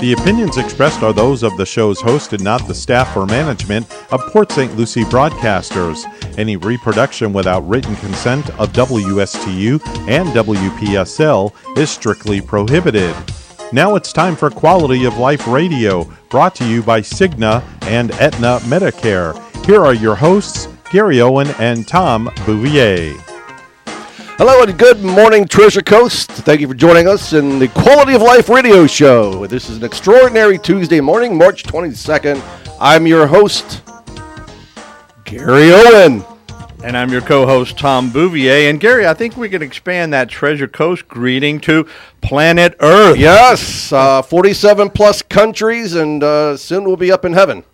The opinions expressed are those of the show's host and not the staff or management of Port St. Lucie broadcasters. Any reproduction without written consent of WSTU and WPSL is strictly prohibited. Now it's time for Quality of Life Radio, brought to you by Cigna and Aetna Medicare. Here are your hosts, Gary Owen and Tom Bouvier. Hello and good morning, Treasure Coast. Thank you for joining us in the Quality of Life radio show. This is an extraordinary Tuesday morning, March 22nd. I'm your host, Gary Owen. And I'm your co host, Tom Bouvier. And Gary, I think we can expand that Treasure Coast greeting to planet Earth. Yes, uh, 47 plus countries, and uh, soon we'll be up in heaven.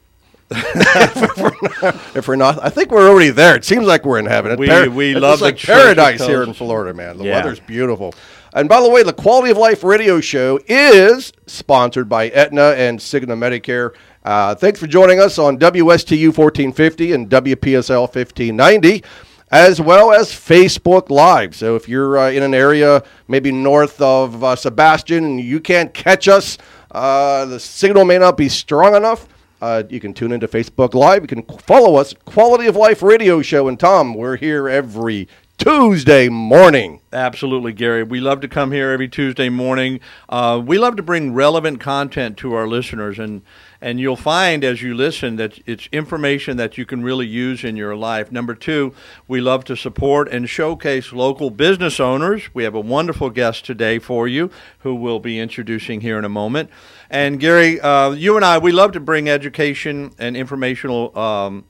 If, we're not, if, we're not, I think we're already there. It seems like we're in heaven. We, Par- we love like paradise here in Florida, man. The yeah. weather's beautiful. And by the way, the Quality of Life radio show is sponsored by Aetna and Cigna Medicare. Uh, thanks for joining us on WSTU 1450 and WPSL 1590 as well as Facebook Live. So if you're uh, in an area maybe north of uh, Sebastian and you can't catch us, uh, the signal may not be strong enough. Uh, you can tune into Facebook Live. You can follow us, Quality of Life Radio Show. And Tom, we're here every Tuesday morning. Absolutely, Gary. We love to come here every Tuesday morning. Uh, we love to bring relevant content to our listeners, and and you'll find as you listen that it's information that you can really use in your life. Number two, we love to support and showcase local business owners. We have a wonderful guest today for you who we'll be introducing here in a moment. And Gary, uh, you and I, we love to bring education and informational. Um,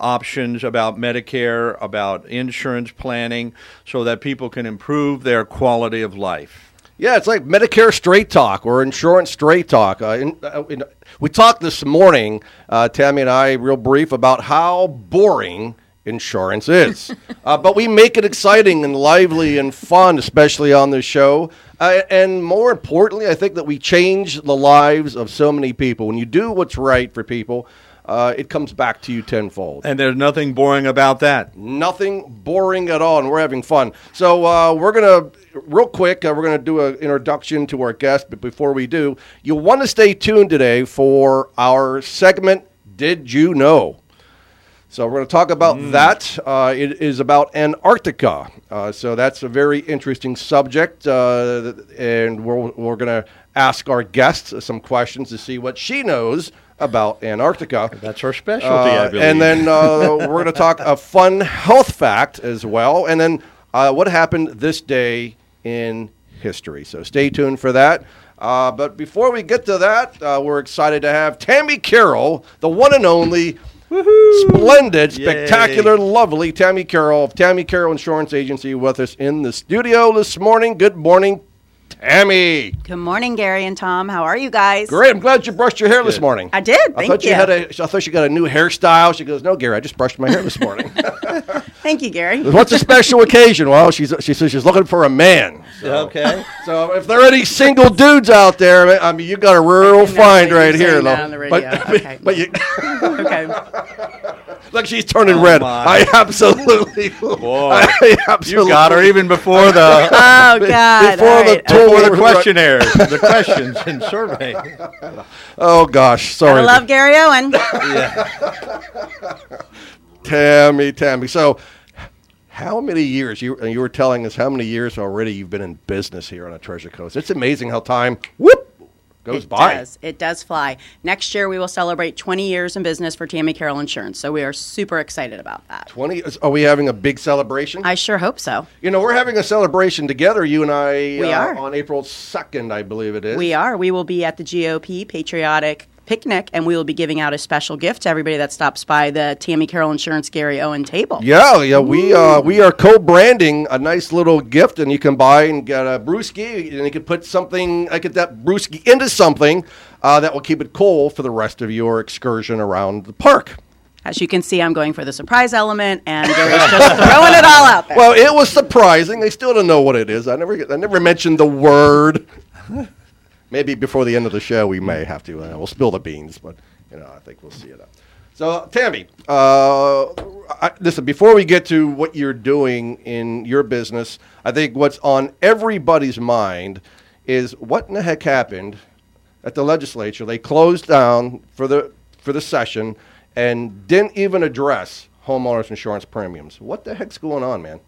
options about Medicare, about insurance planning, so that people can improve their quality of life. Yeah, it's like Medicare Straight Talk or Insurance Straight Talk. Uh, in, uh, in, we talked this morning, uh, Tami and I, real brief, about how boring insurance is. Uh, but we make it exciting and lively and fun, especially on this show. Uh, and more importantly, I think that we change the lives of so many people. When you do what's right for people, uh, it comes back to you tenfold. And there's nothing boring about that. Nothing boring at all, and we're having fun. So uh, we're gonna real quick. Uh, we're gonna do an introduction to our guest, but before we do, you want to stay tuned today for our segment. Did you know? So we're going to talk about mm. that. Uh, it is about Antarctica. Uh, so that's a very interesting subject, uh, and we're, we're going to ask our guest some questions to see what she knows about Antarctica. That's our specialty, uh, And then uh, we're going to talk a fun health fact as well, and then uh, what happened this day in history. So stay tuned for that. Uh, but before we get to that, uh, we're excited to have Tami Karol, the one and only. Splendid, spectacular, Yay. lovely Tami Karol of Tami Karol Insurance Agency with us in the studio this morning. Good morning, Tami. Good morning, Gary and Tom. How are you guys? Great. I'm glad you brushed your hair Good. this morning. I did. I thought you. you. had a. I thought you got a new hairstyle. She goes, "No, Gary, I just brushed my hair this morning." Thank you, Gary. What's a special occasion? Well, she's she says she's looking for a man. So, okay. So if there are any single dudes out there, I mean, you've got a real find right here. Though. But, okay. but you. okay. Look, she's turning oh red. My. I absolutely. Boy, I absolutely. You got her even before the. oh God! Before right. the before the questionnaires, the questions and survey. Oh gosh, sorry. I love Gary Owen. yeah. Tami, Tami. So, how many years you you were telling us how many years already you've been in business here on a Treasure Coast? It's amazing how time whoop goes it by. Does. It does fly. Next year we will celebrate 20 years in business for Tami Karol Insurance. So we are super excited about that. 20 are we having a big celebration? I sure hope so. You know, we're having a celebration together you and I we uh, are. on April 2nd, I believe it is. We are. We will be at the GOP Patriotic picnic, and we will be giving out a special gift to everybody that stops by the Tami Karol Insurance Gary Owen table. Yeah, yeah, we uh, we are co-branding a nice little gift, and you can buy and get a brewski, and you can put something, I get that brewski into something uh, that will keep it cool for the rest of your excursion around the park. As you can see, I'm going for the surprise element, and Gary's just throwing it all out there. Well, it was surprising. They still don't know what it is. I never, I never mentioned the word. maybe before the end of the show, we may have to. Uh, we'll spill the beans, but you know, I think we'll see it. Up. So, Tami, uh, I, listen. Before we get to what you're doing in your business, I think what's on everybody's mind is what in the heck happened at the legislature. They closed down for the for the session and didn't even address homeowners insurance premiums. What the heck's going on, man?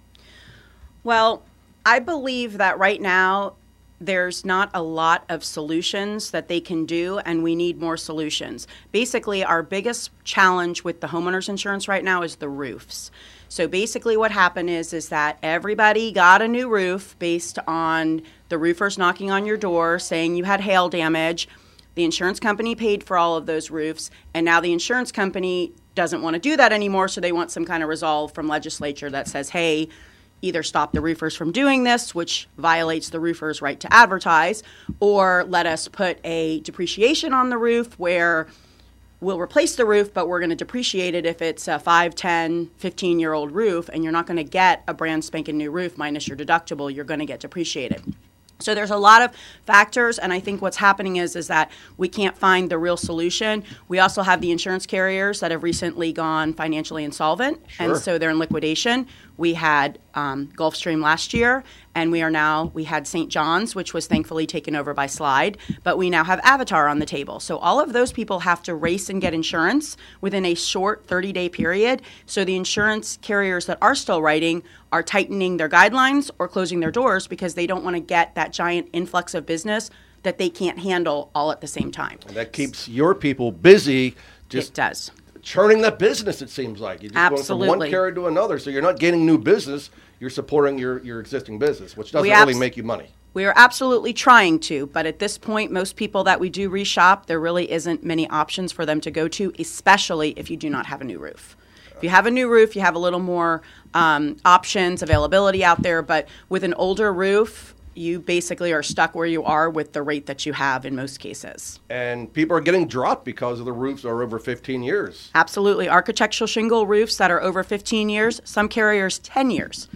Well, I believe that right now there's not a lot of solutions that they can do, and we need more solutions. Basically, our biggest challenge with the homeowners insurance right now is the roofs. So basically, what happened is is that everybody got a new roof based on the roofers knocking on your door saying you had hail damage. The insurance company paid for all of those roofs, and now the insurance company doesn't want to do that anymore, so they want some kind of resolve from legislature that says, hey, either stop the roofers from doing this, which violates the roofer's right to advertise, or let us put a depreciation on the roof where we'll replace the roof, but we're going to depreciate it if it's a 5, 10, 15 year old roof, and you're not going to get a brand spanking new roof minus your deductible. You're going to get depreciated. So there's a lot of factors, and I think what's happening is is that we can't find the real solution. We also have the insurance carriers that have recently gone financially insolvent, Sure. and so they're in liquidation. We had um, Gulfstream last year, and we are now we had St. John's, which was thankfully taken over by Slide, but we now have Avatar on the table. So all of those people have to race and get insurance within a short 30-day period. So the insurance carriers that are still writing are tightening their guidelines or closing their doors because they don't want to get that giant influx of business that they can't handle all at the same time. And that keeps your people busy It just does. Churning that business, it seems like. You're just going from one carrier to another. So you're not gaining new business, you're supporting your, your existing business, which doesn't We really make you money. We are absolutely trying to, but at this point, most people that we do reshop, there really isn't many options for them to go to, especially if you do not have a new roof. If you have a new roof, you have a little more um, options, availability out there, but with an older roof, you basically are stuck where you are with the rate that you have in most cases. And people are getting dropped because of the roofs are over 15 years. Absolutely. Architectural shingle roofs that are over 15 years, some carriers 10 years,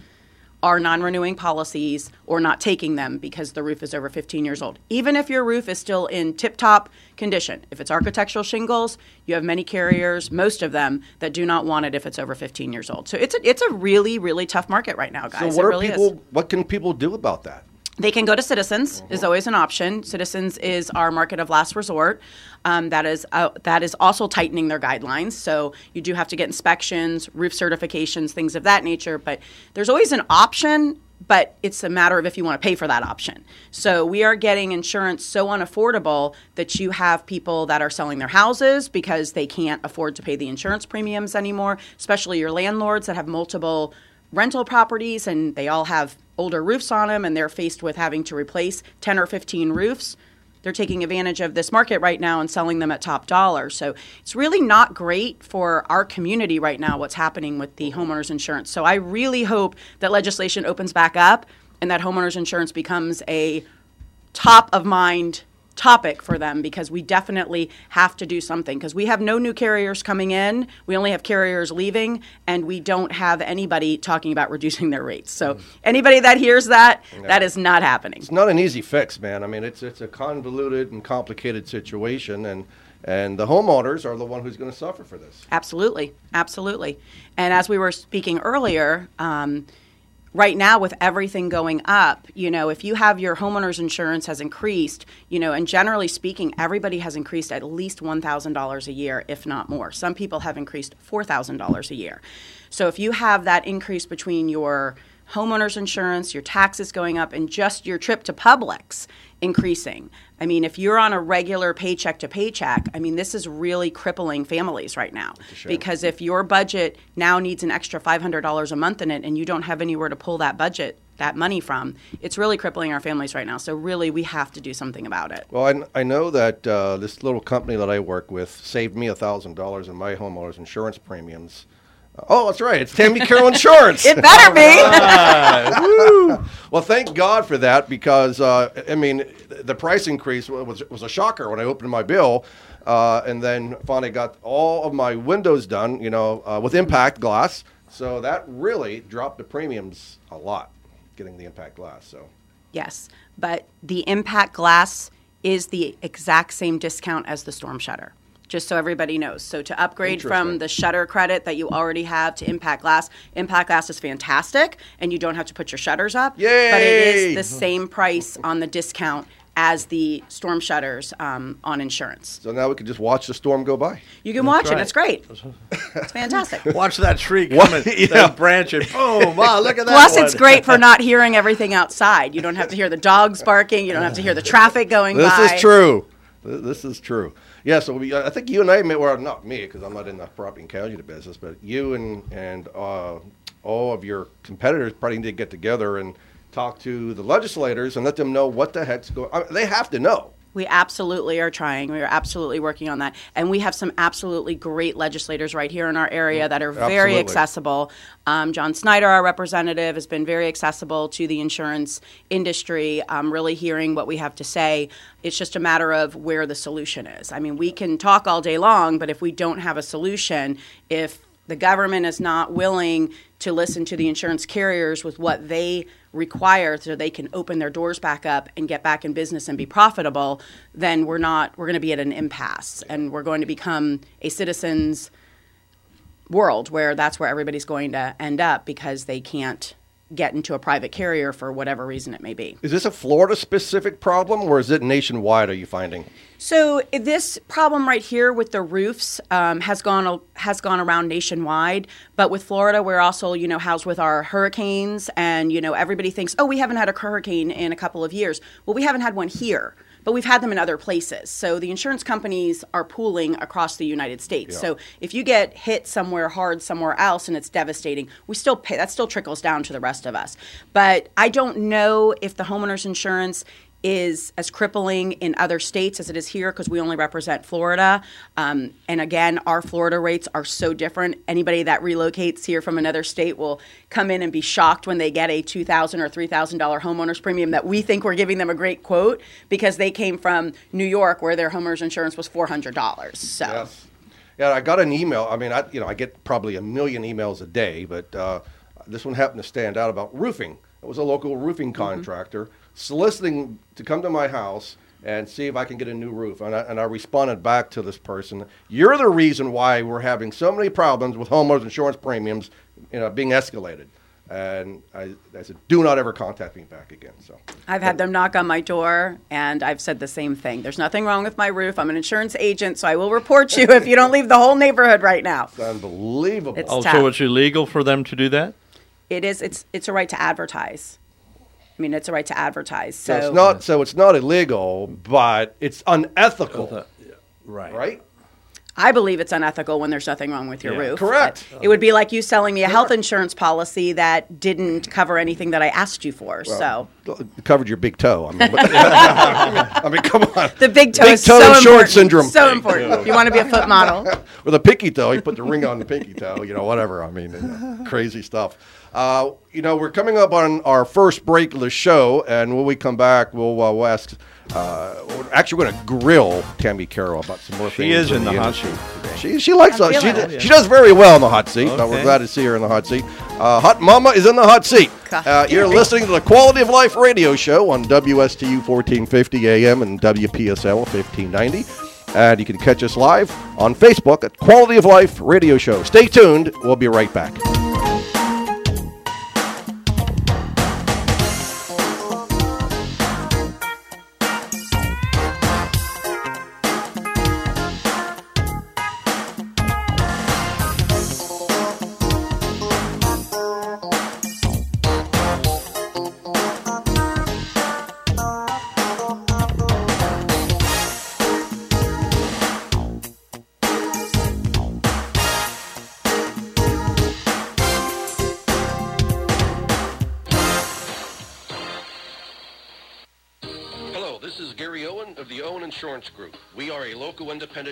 are non renewing policies or not taking them because the roof is over 15 years old. Even if your roof is still in tip top condition, if it's architectural shingles, you have many carriers, most of them, that do not want it if it's over 15 years old. So it's a, it's a really, really tough market right now, guys. So what are really people? is. What can people do about that? They can go to Citizens is always an option. Citizens is our market of last resort. Um, that is uh, that is also tightening their guidelines. So you do have to get inspections, roof certifications, things of that nature. But there's always an option. But it's a matter of if you want to pay for that option. So we are getting insurance so unaffordable that you have people that are selling their houses because they can't afford to pay the insurance premiums anymore. Especially your landlords that have multiple rental properties and they all have older roofs on them and they're faced with having to replace 10 or 15 roofs. They're taking advantage of this market right now and selling them at top dollar so it's really not great for our community right now what's happening with the homeowners insurance. So i really hope that legislation opens back up and that homeowners insurance becomes a top of mind topic for them because we definitely have to do something. Because we have no new carriers coming in. We only have carriers leaving and we don't have anybody talking about reducing their rates. So anybody that hears that that is not happening. It's not an easy fix, man. I mean, it's it's a convoluted and complicated situation, and and the homeowners are the one who's going to suffer for this. Absolutely, absolutely. And as we were speaking earlier, um, right now with everything going up, you know, if you have your homeowner's insurance has increased, you know, and generally speaking, everybody has increased at least one thousand dollars a year, if not more. Some people have increased four thousand dollars a year. So if you have that increase between your homeowners insurance, your taxes going up, and just your trip to Publix increasing. I mean, if you're on a regular paycheck to paycheck, I mean, this is really crippling families right now. Because if your budget now needs an extra $500 a month in it and you don't have anywhere to pull that budget, that money from, it's really crippling our families right now. So, really, we have to do something about it. Well, I, I know that uh, this little company that I work with saved me thousand dollars in my homeowners insurance premiums. Oh, that's right. It's Tami Karol Insurance. It better be. Well, thank God for that because uh, I mean the price increase was was a shocker when I opened my bill, uh, and then finally got all of my windows done, you know, uh, with impact glass. So that really dropped the premiums a lot, getting the impact glass. So Yes, but the impact glass is the exact same discount as the storm shutter. Just so everybody knows. So to upgrade from the shutter credit that you already have to impact glass, impact glass is fantastic and you don't have to put your shutters up. But it is the same price on the discount as the storm shutters um, on insurance. So now we can just watch the storm go by. You can watch it. It's great. It's fantastic. Watch that tree What? coming, Yeah. that branch, and boom! Wow, look at that. Plus, one. it's great for not hearing everything outside. You don't have to hear the dogs barking. You don't have to hear the traffic going This by. is true. This is true. Yeah, so we, I think you and I, may, well, not me, because I'm not in the property and casualty business, but you and and uh, all of your competitors probably need to get together and talk to the legislators and let them know what the heck's going. Mean, they have to know. We absolutely are trying. We are absolutely working on that. And we have some absolutely great legislators right here in our area that are very accessible. Um, John Snyder, our representative, has been very accessible to the insurance industry, um, really hearing what we have to say. It's just a matter of where the solution is. I mean, we can talk all day long, but if we don't have a solution, if the government is not willing to listen to the insurance carriers with what they require so they can open their doors back up and get back in business and be profitable, then we're not we're going to be at an impasse. And we're going to become a citizens world where that's where everybody's going to end up because they can't get into a private carrier for whatever reason it may be. Is this a Florida specific problem or is it nationwide? Are you finding? So this problem right here with the roofs um, has gone has gone around nationwide, but with Florida, we're also you know housed with our hurricanes, and you know everybody thinks, oh, we haven't had a hurricane in a couple of years. Well, we haven't had one here. But we've had them in other places. So the insurance companies are pooling across the United States. So if you get hit somewhere hard somewhere else and it's devastating, we still pay. That still trickles down to the rest of us. But I don't know if the homeowners insurance is as crippling in other states as it is here because we only represent Florida. Um, and again, our Florida rates are so different. Anybody that relocates here from another state will come in and be shocked when they get a two thousand or three thousand dollar homeowners premium that we think we're giving them a great quote because they came from New York where their homeowners insurance was four hundred dollars. So. Yes. Yeah, I got an email. I mean, I you know I get probably a million emails a day, but uh, this one happened to stand out about roofing. It was a local roofing contractor soliciting to come to my house and see if I can get a new roof. And I, and I responded back to this person, "You're the reason why we're having so many problems with homeowners insurance premiums, you know, being escalated." And I, I said, "Do not ever contact me back again." So I've had them knock on my door, and I've said the same thing. There's nothing wrong with my roof. I'm an insurance agent, so I will report you if you don't leave the whole neighborhood right now. it's unbelievable. It's- Oh, tough. so it's illegal for them to do that? It is. It's. It's a right to advertise. I mean, it's a right to advertise. so So, it's not so it's not illegal, but it's unethical, Right. right? I believe it's unethical when there's nothing wrong with your Yeah. roof. Correct. But It would be like you selling me a health insurance policy that didn't cover anything that I asked you for. so covered your big toe. I mean, but- I mean, come on. the big toe Big is toe so insurance important. syndrome. So important. You want to be a foot model. With a pinky toe, you put the ring on the pinky toe. You know, whatever. I mean, uh, crazy stuff. Uh, you know, we're coming up on our first break of the show, and when we come back, we'll, uh, we'll ask. Uh, we're- actually, we're going to grill Tami Karol about some more things. She is in the hot industry. seat today. She, she likes us. She, feeling d- it. she does very well in the hot seat, but we're glad to see her in the hot seat. Uh, hot Mama is in the hot seat. Uh, you're listening to the Quality of Life radio show on WSTU 1450 AM and WPSL 1590. And you can catch us live on Facebook at Quality of Life Radio Show. Stay tuned. We'll be right back.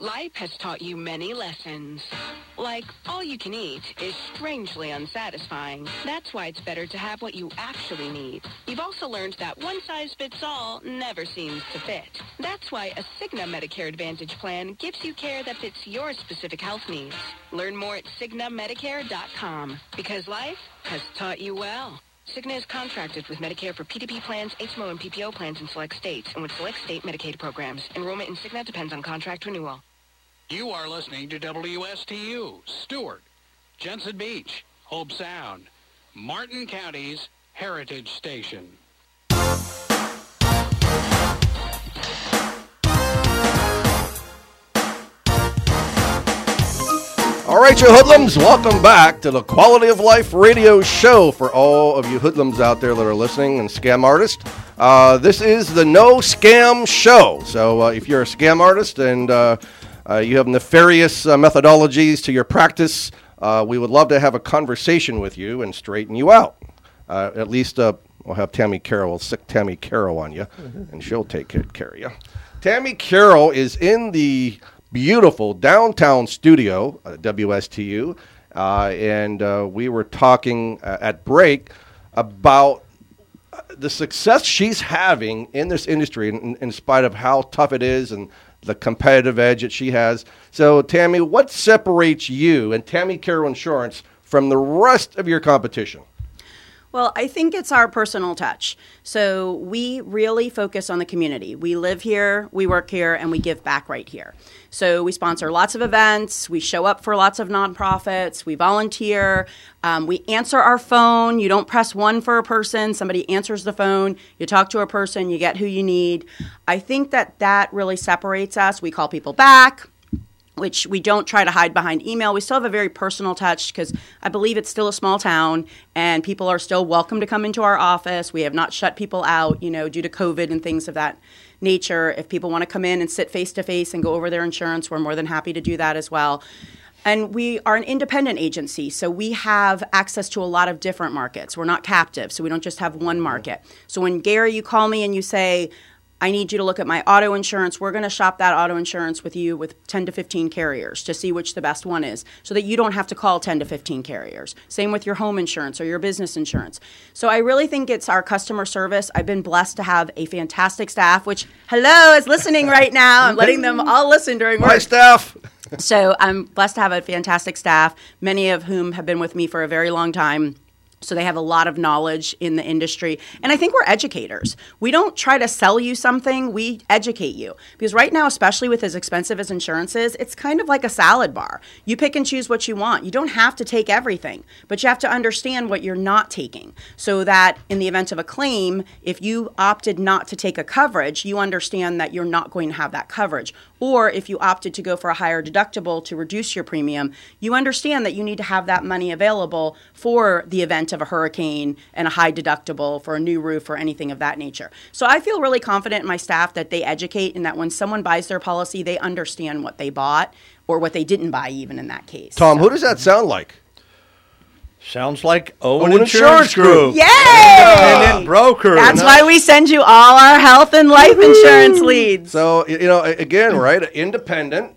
Life has taught you many lessons. Like, all you can eat is strangely unsatisfying. That's why it's better to have what you actually need. You've also learned that one size fits all never seems to fit. That's why a Cigna Medicare Advantage plan gives you care that fits your specific health needs. Learn more at CignaMedicare.com because life has taught you well. Cigna is contracted with Medicare for PDP plans, HMO, and PPO plans in select states and with select state Medicaid programs. Enrollment in Cigna depends on contract renewal. You are listening to WSTU, Stuart, Jensen Beach, Hobe Sound, Martin County's Heritage Station. Right, you hoodlums, welcome back to the Quality of Life radio show for all of you hoodlums out there that are listening and scam artists. Uh, this is the No Scam Show. So uh, if you're a scam artist and uh, uh, you have nefarious uh, methodologies to your practice. Uh, we would love to have a conversation with you and straighten you out. At least we'll have Tami Karol, we'll sick Tami Karol on you, and she'll take care of you. Tami Karol is in the beautiful downtown studio uh, at WSTU, uh, and uh, we were talking at break about the success she's having in this industry, in, in, spite of how tough it is and the competitive edge that she has. So, Tami, what separates you and Tami Karol Insurance from the rest of your competition? Well, I think it's our personal touch. So we really focus on the community. We live here, we work here, and we give back right here. So we sponsor lots of events, we show up for lots of nonprofits, we volunteer, um, we answer our phone. You don't press one for a person, somebody answers the phone, you talk to a person, you get who you need. I think that that really separates us. We call people back which we don't try to hide behind email. We still have a very personal touch because I believe it's still a small town and people are still welcome to come into our office. We have not shut people out, you know, due to COVID and things of that nature. If people want to come in and sit face to face and go over their insurance, we're more than happy to do that as well. And we are an independent agency, so we have access to a lot of different markets. We're not captive, so we don't just have one market. So when Gary, you call me and you say, I need you to look at my auto insurance. We're going to shop that auto insurance with you with 10 to 15 carriers to see which the best one is so that you don't have to call 10 to 15 carriers. Same with your home insurance or your business insurance. So I really think it's our customer service. I've been blessed to have a fantastic staff, which, hello, is listening right now. I'm letting them all listen during work. My staff. so I'm blessed to have a fantastic staff, many of whom have been with me for a very long time so they have a lot of knowledge in the industry. And I think we're educators. We don't try to sell you something, we educate you. Because right now, especially with as expensive as insurance is, it's kind of like a salad bar. You pick and choose what you want. You don't have to take everything, but you have to understand what you're not taking. So that in the event of a claim, if you opted not to take a coverage, you understand that you're not going to have that coverage. Or if you opted to go for a higher deductible to reduce your premium, you understand that you need to have that money available for the event of a hurricane and a high deductible for a new roof or anything of that nature. So I feel really confident in my staff that they educate and that when someone buys their policy, they understand what they bought or what they didn't buy, even in that case. Tom, so. who does that sound like? Sounds like Owen, Owen Insurance, Insurance, Group. Yay! Independent broker. That's why we send you all our health and life insurance leads. So, you know, again, right? Independent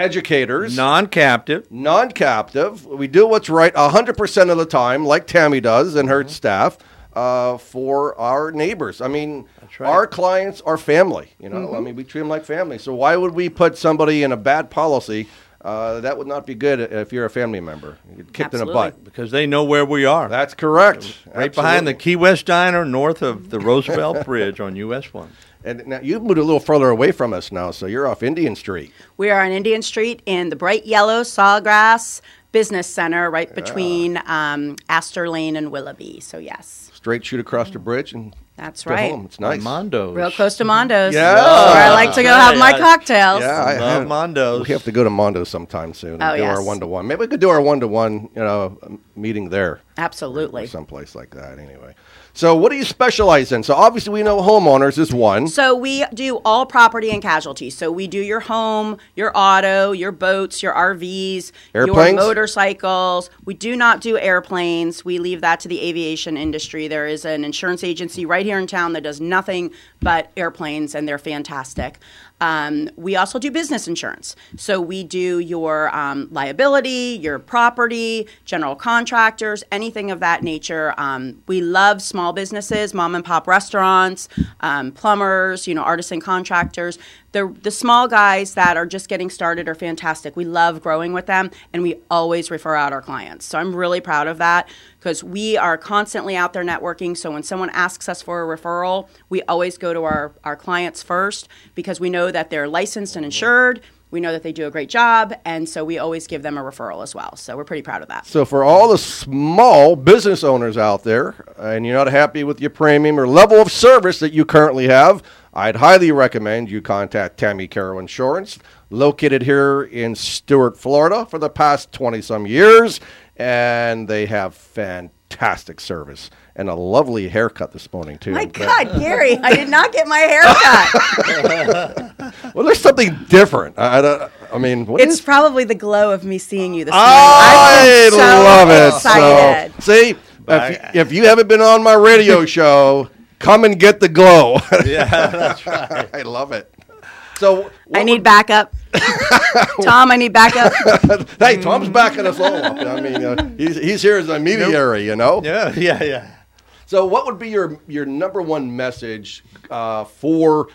educators, non captive. Non captive. We do what's right 100% of the time, like Tami does and her mm-hmm. staff, uh, for our neighbors. I mean, right. our clients are family. You know, mm-hmm. I mean, we treat them like family. So why would we put somebody in a bad policy? Uh, that would not be good if you're a family member. You get kicked Absolutely. in the butt. Because they know where we are. That's correct. Right Absolutely. behind the Key West Diner, north of the Roosevelt Bridge on US 1. And now you've moved a little further away from us now, so you're off Indian Street. We are on Indian Street in the bright yellow Sawgrass Business Center, right between yeah. um, Astor Lane and Willoughby. So yes, straight shoot across the bridge and that's right. Home. It's nice. Mondo's. Real close to Mondo's. yeah. where I like to go have my cocktails. Yeah, I love Mondo's. We have to go to Mondo's sometime soon and oh, do yes. our one to one. Maybe we could do our one to one, you know, meeting there. Absolutely. Or someplace like that, anyway. So, what do you specialize in? So, obviously, we know homeowners is one. So we do all property and casualty. So we do your home, your auto, your boats, your RVs, Airplanes? your motorcycles. We do not do airplanes. We leave that to the aviation industry. There is an insurance agency right here in town that does nothing but airplanes, and they're fantastic. Um, we also do business insurance. So we do your um, liability, your property, general contractors, anything of that nature. Um, we love small businesses, mom and pop restaurants, um, plumbers, you know, artisan contractors. The, the small guys that are just getting started are fantastic. We love growing with them, and we always refer out our clients. So I'm really proud of that because we are constantly out there networking. So when someone asks us for a referral, we always go to our, our clients first because we know that they're licensed and insured. We know that they do a great job, and so we always give them a referral as well. So we're pretty proud of that. So, for all the small business owners out there, and you're not happy with your premium or level of service that you currently have, I'd highly recommend you contact Tami Karol Insurance, located here in Stuart, Florida, for the past 20 some years, and they have fantastic service and a lovely haircut this morning too. My God, Gary, I did not get my haircut. well, there's something different. I, I, I mean, what it's is- probably the glow of me seeing you this morning. I I'm so love it. So, see, if, you- if you haven't been on my radio show, come and get the glow. Yeah, that's right. I love it. So I need backup. Tom, I need backup. hey, Tom's backing us all up. I mean, uh, he's, he's here as a mediary, you know. Yeah, yeah, yeah. So, what would be your your number one message uh, for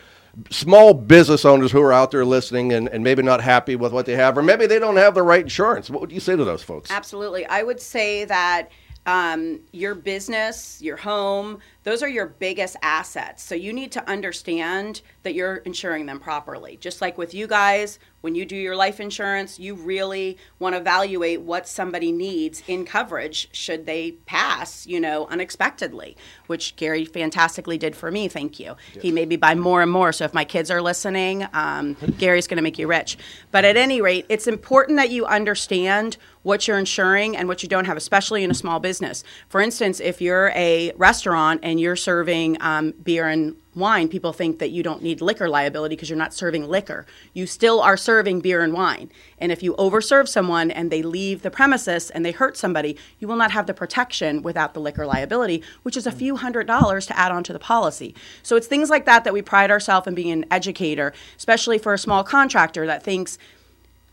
small business owners who are out there listening and, and maybe not happy with what they have, or maybe they don't have the right insurance? What would you say to those folks? Absolutely. I would say that um, your business, your home, those are your biggest assets. So you need to understand that you're insuring them properly. Just like with you guys, when you do your life insurance, you really want to evaluate what somebody needs in coverage should they pass, you know, unexpectedly, which Gary fantastically did for me. Thank you. He made me buy more and more. So if my kids are listening, um, Gary's going to make you rich. But at any rate, it's important that you understand what you're insuring and what you don't have, especially in a small business. For instance, if you're a restaurant and you're serving um, beer and wine, people think that you don't need liquor liability because you're not serving liquor. You still are serving beer and wine. And if you overserve someone and they leave the premises and they hurt somebody, you will not have the protection without the liquor liability, which is a few hundred dollars to add on to the policy. So it's things like that that we pride ourselves in being an educator, especially for a small contractor that thinks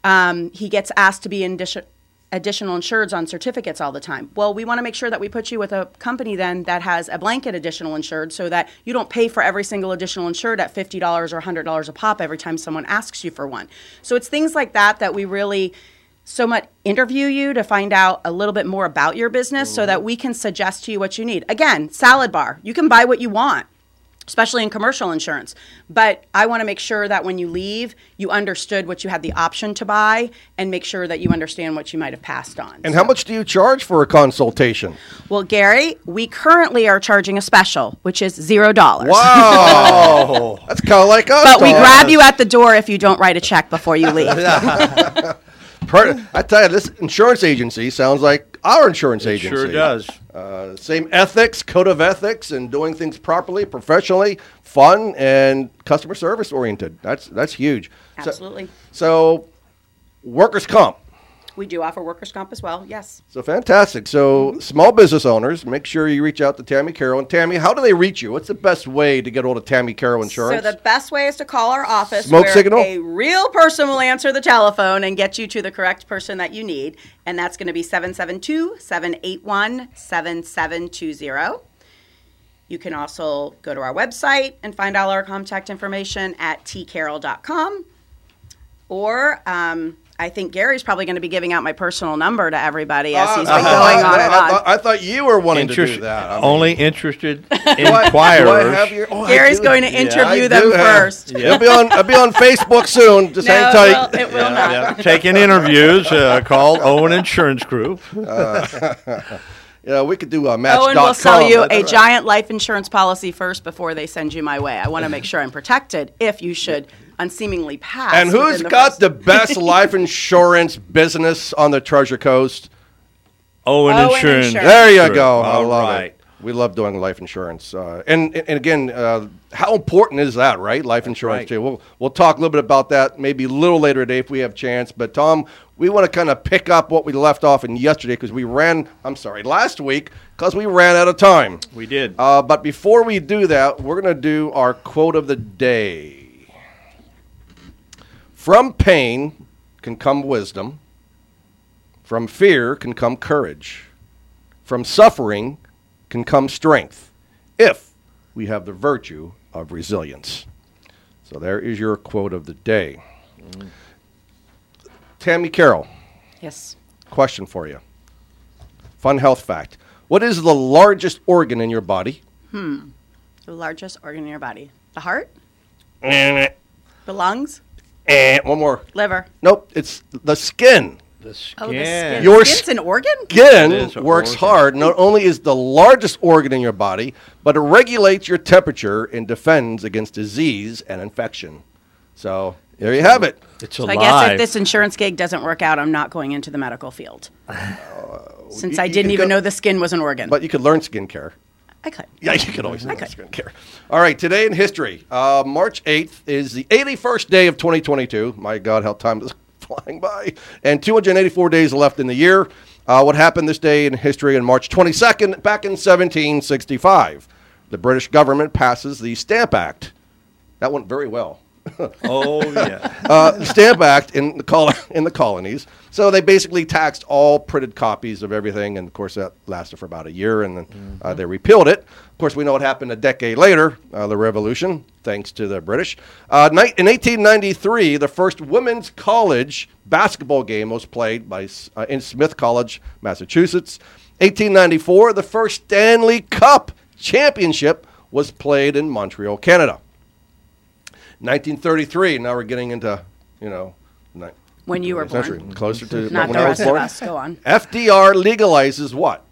um, he gets asked to be in additional insureds on certificates all the time. Well, we want to make sure that we put you with a company then that has a blanket additional insured so that you don't pay for every single additional insured at $50 or $100 a pop every time someone asks you for one. So it's things like that that we really so much interview you to find out a little bit more about your business so that mm-hmm. we can suggest to you what you need. Again, salad bar. You can buy what you want especially in commercial insurance. But I want to make sure that when you leave, you understood what you had the option to buy and make sure that you understand what you might have passed on. And how much do you charge for a consultation? Well, Gary, we currently are charging a special, which is zero dollars. Wow, that's kind of like us. But we grab you at the door if you don't write a check before you leave. I tell you, this insurance agency sounds like our insurance agency. Sure does. Uh, same ethics, code of ethics, and doing things properly, professionally, fun, and customer service oriented. That's that's huge. So- Absolutely. So, workers' comp. We do offer workers' comp as well, yes. So fantastic. So small business owners, make sure you reach out to Tami Karol. And Tami, how do they reach you? What's the best way to get hold of Tami Karol Insurance? So the best way is to call our office Smoke where signal? a real person will answer the telephone and get you to the correct person that you need. And that's going to be 772-781-7720. You can also go to our website and find all our contact information at tcarroll.com. Or um, I think Gary's probably going to be giving out my personal number to everybody as he's been Uh, going on I, and on. thought, I thought you were wanting to do that. I mean, only interested do I- do I inquirers. have your- oh, Gary's do. going to interview I them do have- first. It'll be on. It'll be on Facebook soon. Just No, hang it tight. will, it will not. Yeah, taking interviews uh, called Owen Insurance Group. Yeah, we could do a match. Owen will sell you a giant life insurance policy first before they send you my way. I want to make sure I'm protected if you should unseemingly pass. And who's within the got first- the best life insurance business on the Treasure Coast? Owen, Owen Insurance. Insurance. There you Group. go. I All love right. it. We love doing life insurance, uh, and and again, uh, how important is that, right? Life insurance right. too. We'll we'll talk a little bit about that maybe a little later today if we have chance. But Tom, we want to kind of pick up what we left off in yesterday because we ran. I'm sorry, last week because we ran out of time. We did. Uh, but before we do that, we're going to do our quote of the day. From pain can come wisdom. From fear can come courage. From suffering can come strength if we have the virtue of resilience. So there is your quote of the day. Tami Karol, Yes. question for you. Fun health fact. What is the largest organ in your body? Hmm. The largest organ in your body. The heart? The lungs? Eh, One more. Liver? Nope, it's the skin. the skin. Oh, the skin. Your Skin's an organ? Skin It is works organ. hard. Not only is the largest organ in your body, but it regulates your temperature and defends against disease and infection. So there you have it. It's So alive. I guess if this insurance gig doesn't work out, I'm not going into the medical field. Since you- I didn't even go- know the skin was an organ. But you could learn skincare. I could. Yeah, you could always learn could. care. All right, today in history, uh, March 8th is the 81st day of 2022. My God, how time is flying by. And 284 days left in the year. Uh, what happened this day in history on March 22nd, back in 1765? The British government passes the Stamp Act. That went very well. oh yeah. uh, Stamp Act in the col- in the colonies. So they basically taxed all printed copies of everything, and of course that lasted for about a year, and then uh, they repealed it. Of course, we know what happened a decade later, uh, the Revolution, thanks to the British. Uh, ni- in 1893, the first women's college basketball game was played by S- uh, in Smith College, Massachusetts. 1894, the first Stanley Cup championship was played in Montreal, Canada. 1933. Now we're getting into, you know, ni- When you were century, born. closer to Not when the I was rest of born. us. Go on. FDR legalizes what?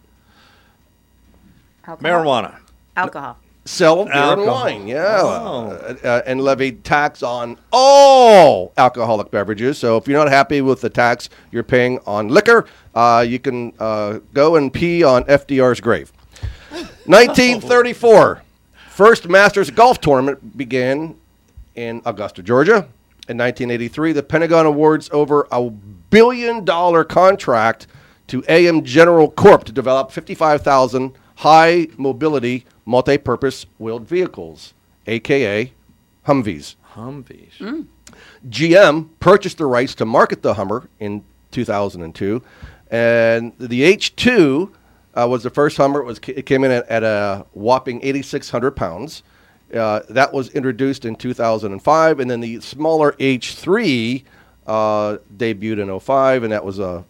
Alcohol. Marijuana. Alcohol. Sell beer and Alcohol. wine, yeah, Oh. Uh, uh, and levied tax on all alcoholic beverages. So if you're not happy with the tax you're paying on liquor, uh, you can uh, go and pee on FDR's grave. 1934, first Masters golf tournament began in Augusta, Georgia. In 1983, the Pentagon awards over a billion dollar contract to AM General Corp to develop 55,000 high mobility multi purpose wheeled vehicles, aka Humvees. Humvees. GM purchased the rights to market the Hummer in 2002, and the H2 uh, was the first Hummer. It, was, it came in at, at a whopping 8,600 pounds. Uh, that was introduced in 2005, and then the smaller H3 uh, debuted in 05, and that was a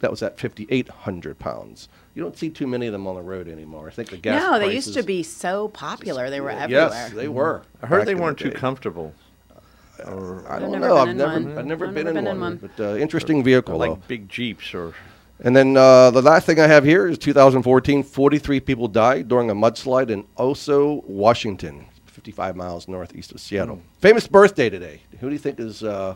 that was at 5,800 pounds. You don't see too many of them on the road anymore. I think the gas. no, they used to be so popular. They were everywhere. Yes, they were. I heard they weren't too comfortable. I I've don't never know. been I've never. I've never I've been, never in, been in one. one. But uh, interesting vehicle, though. Like big jeeps or. And then uh, the last thing I have here is 2014. 43 people died during a mudslide in Oso, Washington, 55 miles northeast of Seattle. Famous birthday today. Who do you think is uh,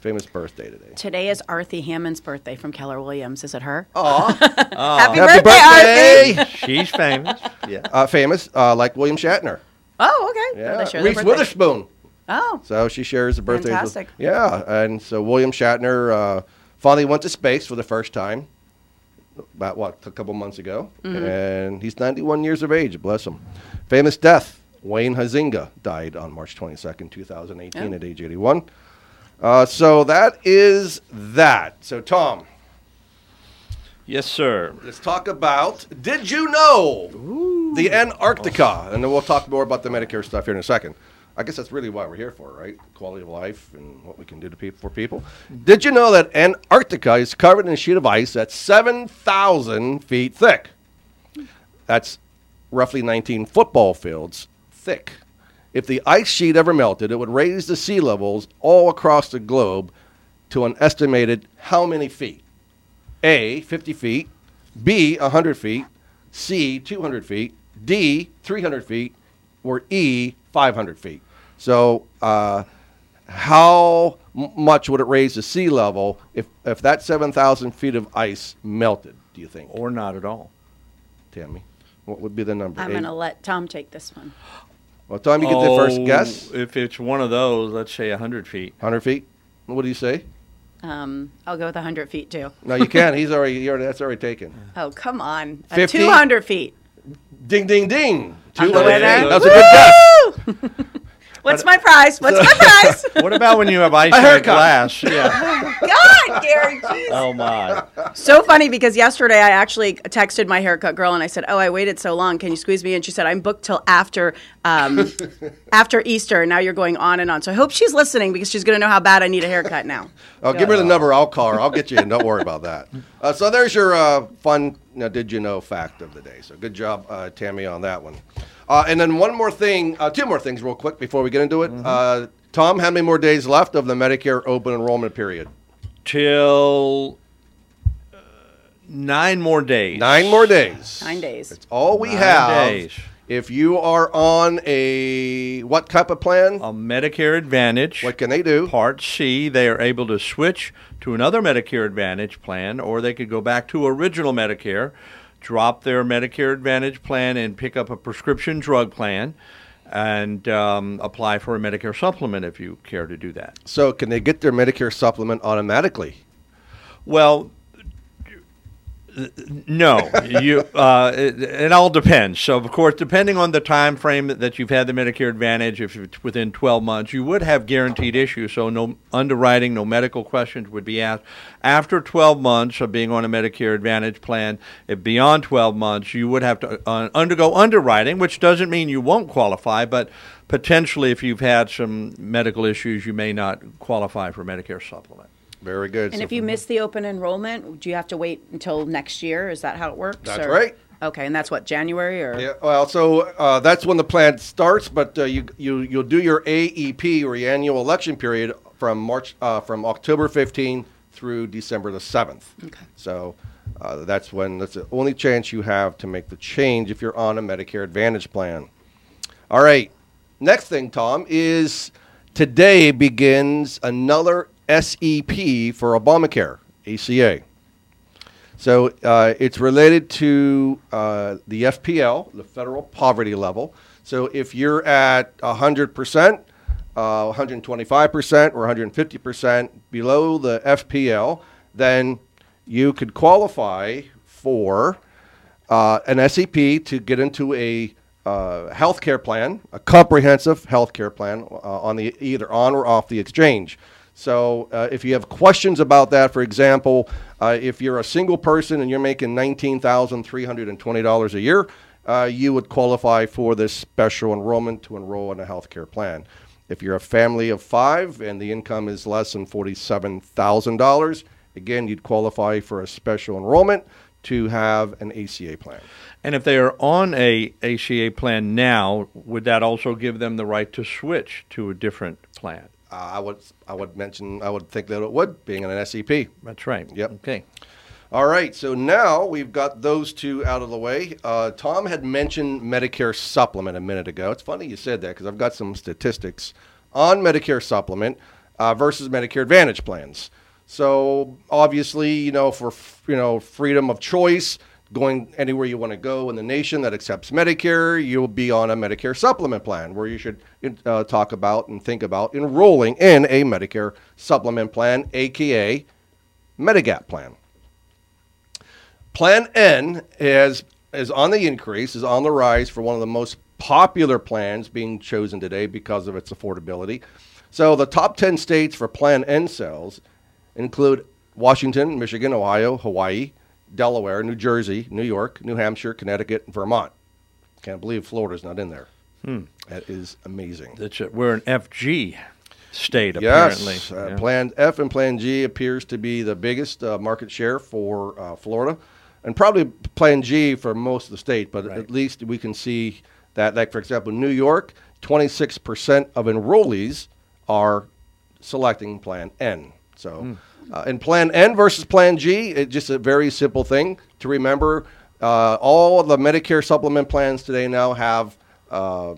famous birthday today? Today is Arthie Hammond's birthday from Keller Williams. Is it her? Oh, Happy, happy birthday, Arthie! She's famous. Yeah. uh, famous, uh, like William Shatner. Oh, okay. Yeah, Well, they Reese. Witherspoon. Oh, So she shares the birthday. Fantastic. Yeah, and so William Shatner uh, finally went to space for the first time. About what a couple months ago, Mm-hmm. and he's 91 years of age. Bless him. Famous death: Wayne Huizinga died on March 22nd, 2018, Oh. at age 81. Uh, so that is that. So Tom, Yes, sir. let's talk about. Did you know the Antarctica? And then we'll talk more about the Medicare stuff here in a second. I guess that's really why we're here for, right? Quality of life and what we can do to people for people. Did you know that Antarctica is covered in a sheet of ice that's 7,000 feet thick? That's roughly 19 football fields thick. If the ice sheet ever melted, it would raise the sea levels all across the globe to an estimated how many feet? A, 50 feet, B, 100 feet, C, 200 feet, D, 300 feet, or E, 500 feet. So, uh, how much would it raise the sea level if if that seven thousand feet of ice melted? Do you think, Or not at all. Tami? What would be the number? I'm going to let Tom take this one. Well, Tom, you get the first Oh, guess. If it's one of those, let's say 100 feet. Hundred feet. What do you say? Um, I'll go with 100 feet too. No, you can't. He's already, he already. That's already taken. Oh, come on. Uh, 50? 200 feet. Ding, ding, ding. 200 feet. That's a good guess. Woo! What's my prize? What's my prize? What about when you have ice in a haircut. glass? Yeah. God, Gary, jeez. Oh my. So funny because yesterday I actually texted my haircut girl and I said, "Oh, I waited so long. Can you squeeze me?" And she said, "I'm booked till after um, after Easter. Now you're going on and on." So I hope she's listening because she's going to know how bad I need a haircut now. Oh, give me the number. I'll call her. I'll get you in. Don't worry about that. Uh, so there's your uh, fun. Now, did you know fact of the day? So good job, uh, Tami, on that one. Uh, and then one more thing, uh, two more things, real quick, before we get into it. Uh, Tom, how many more days left of the Medicare open enrollment period? Till uh, nine more days. Nine more days. Nine days. That's all we Nine have. days. If you are on a what type of plan? A Medicare Advantage. what can they do? Part C, they are able to switch to another Medicare Advantage plan, or they could go back to original Medicare, drop their Medicare Advantage plan, and pick up a prescription drug plan, and um, apply for a Medicare supplement if you care to do that. So can they get their Medicare supplement automatically? Well, no, you. Uh, it, it all depends. So, of course, depending on the time frame that, you've had the Medicare Advantage, if it's within 12 months, you would have guaranteed issues. So, no underwriting, no medical questions would be asked. After 12 months of being on a Medicare Advantage plan, if beyond 12 months, you would have to uh, undergo underwriting, which doesn't mean you won't qualify, but potentially, if you've had some medical issues, you may not qualify for Medicare supplement. Very good. And So if you miss the open enrollment, do you have to wait until next year? Is that how it works? That's or- right. Okay, and that's what January or Yeah, well, so uh, that's when the plan starts, but uh, you you you'll do your AEP or your annual election period from March uh, from October 15 through December the 7th. Okay. So uh, that's when that's the only chance you have to make the change if you're on a Medicare Advantage plan. All right. Next thing, Tom, is today begins another SEP for Obamacare, ACA. So uh, it's related to uh, the FPL, the federal poverty level. So if you're at 100%, uh, 125%, or 150% below the FPL, then you could qualify for uh, an SEP to get into a uh, health care plan, a comprehensive health care plan uh, on the either on or off the exchange. So uh, if you have questions about that, for example, uh, if you're a single person and you're making $19,320 a year, uh, you would qualify for this special enrollment to enroll in a health care plan. If you're a family of five and the income is less than $47,000, again, you'd qualify for a special enrollment to have an ACA plan. And if they are on a ACA plan now, would that also give them the right to switch to a different plan? Uh, I would I would mention I would think that it would being an SEP. That's right. Yep. Okay. All right, so now we've got those two out of the way. Uh, Tom had mentioned Medicare supplement a minute ago. It's funny you said that because I've got some statistics on Medicare supplement uh, versus Medicare Advantage plans. So obviously, you know, for f- you know freedom of choice, going anywhere you want to go in the nation that accepts Medicare, you'll be on a Medicare supplement plan where you should uh, talk about and think about enrolling in a Medicare supplement plan, aka Medigap plan. Plan N is is on the increase, is on the rise for one of the most popular plans being chosen today because of its affordability. So the top 10 states for Plan N sales include Washington, Michigan, Ohio, Hawaii, Delaware, New Jersey, New York, New Hampshire, Connecticut, and Vermont. Can't believe Florida's not in there. That is amazing. That's it. We're an FG state, apparently. Yes, uh, Yeah. Plan F and Plan G appears to be the biggest uh, market share for uh, Florida, and probably Plan G for most of the state. But Right. at least we can see that, like for example, New York, 26% of enrollees are selecting Plan N. So, uh, in Plan N versus Plan G, it's just a very simple thing to remember. Uh, all the Medicare supplement plans today now have. Uh,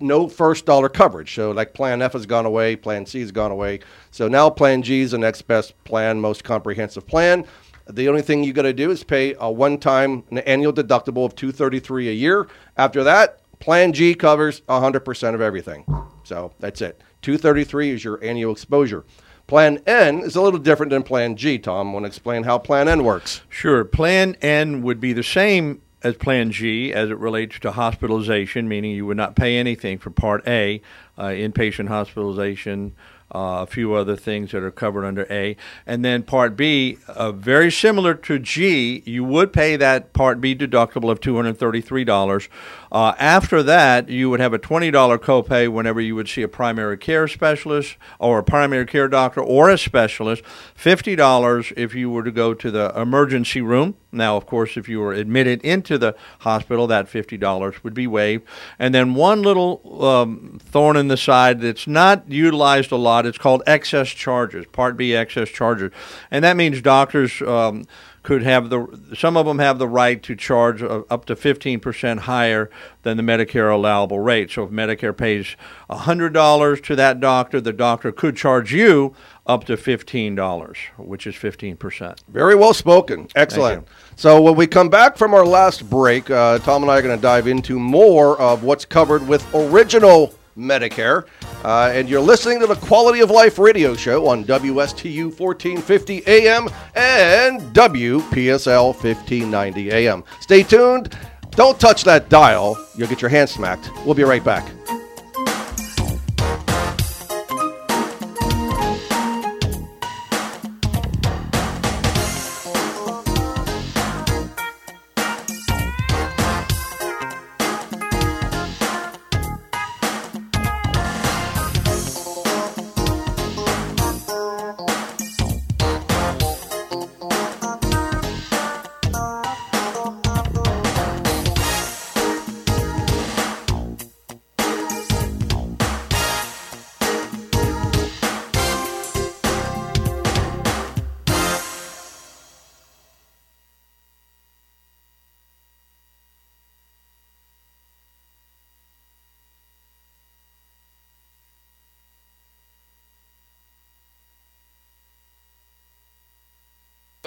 no first dollar coverage. So, like Plan F has gone away, Plan C has gone away. So now Plan G is the next best plan, most comprehensive plan. The only thing you got to do is pay a one-time an annual deductible of 233 a year. After that, Plan G covers 100% of everything. So that's it. 233 is your annual exposure. Plan N is a little different than Plan G. Tom, want to explain how Plan N works? Sure. Plan N would be the same as Plan G as it relates to hospitalization, meaning you would not pay anything for Part A, uh, inpatient hospitalization, uh, a few other things that are covered under A. And then Part B, uh, very similar to G, you would pay that Part B deductible of $233. Uh, after that, you would have a $20 copay whenever you would see a primary care specialist or a primary care doctor or a specialist, $50 if you were to go to the emergency room. Now, of course, if you were admitted into the hospital, that $50 would be waived. And then one little um, thorn in the side that's not utilized a lot, it's called excess charges, Part B excess charges. And that means doctors. Um, could have the some of them have the right to charge up to 15% higher than the Medicare allowable rate. So if Medicare pays $100 to that doctor, the doctor could charge you up to $15, which is 15%. Very well spoken. Excellent. So when we come back from our last break, uh, Tom and I are going to dive into more of what's covered with original Medicare. Uh, and you're listening to the Quality of Life radio show on WSTU 1450 AM and WPSL 1590 AM. Stay tuned. Don't touch that dial. You'll get your hand smacked. We'll be right back.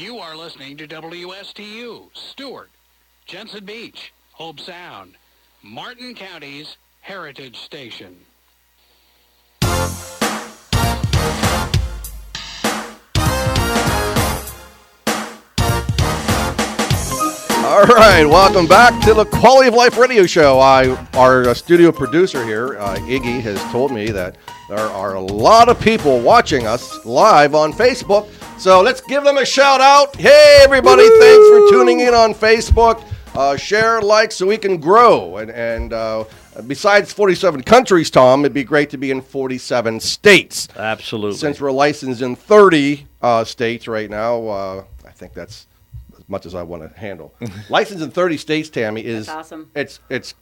You are listening to WSTU, Stuart, Jensen Beach, Hobe Sound, Martin County's Heritage Station. All right, welcome back to the Quality of Life Radio Show. I, our studio producer here, uh, Iggy, has told me that there are a lot of people watching us live on Facebook. So let's give them a shout out. Hey, everybody, Woo-hoo! thanks for tuning in on Facebook. Uh, share, like, so we can grow. And, and uh, besides 47 countries, Tom, it'd be great to be in 47 states. Absolutely. Since we're licensed in 30 uh, states right now, uh, I think that's as much as I want to handle. licensed in 30 states, Tami, is That's awesome. It's it's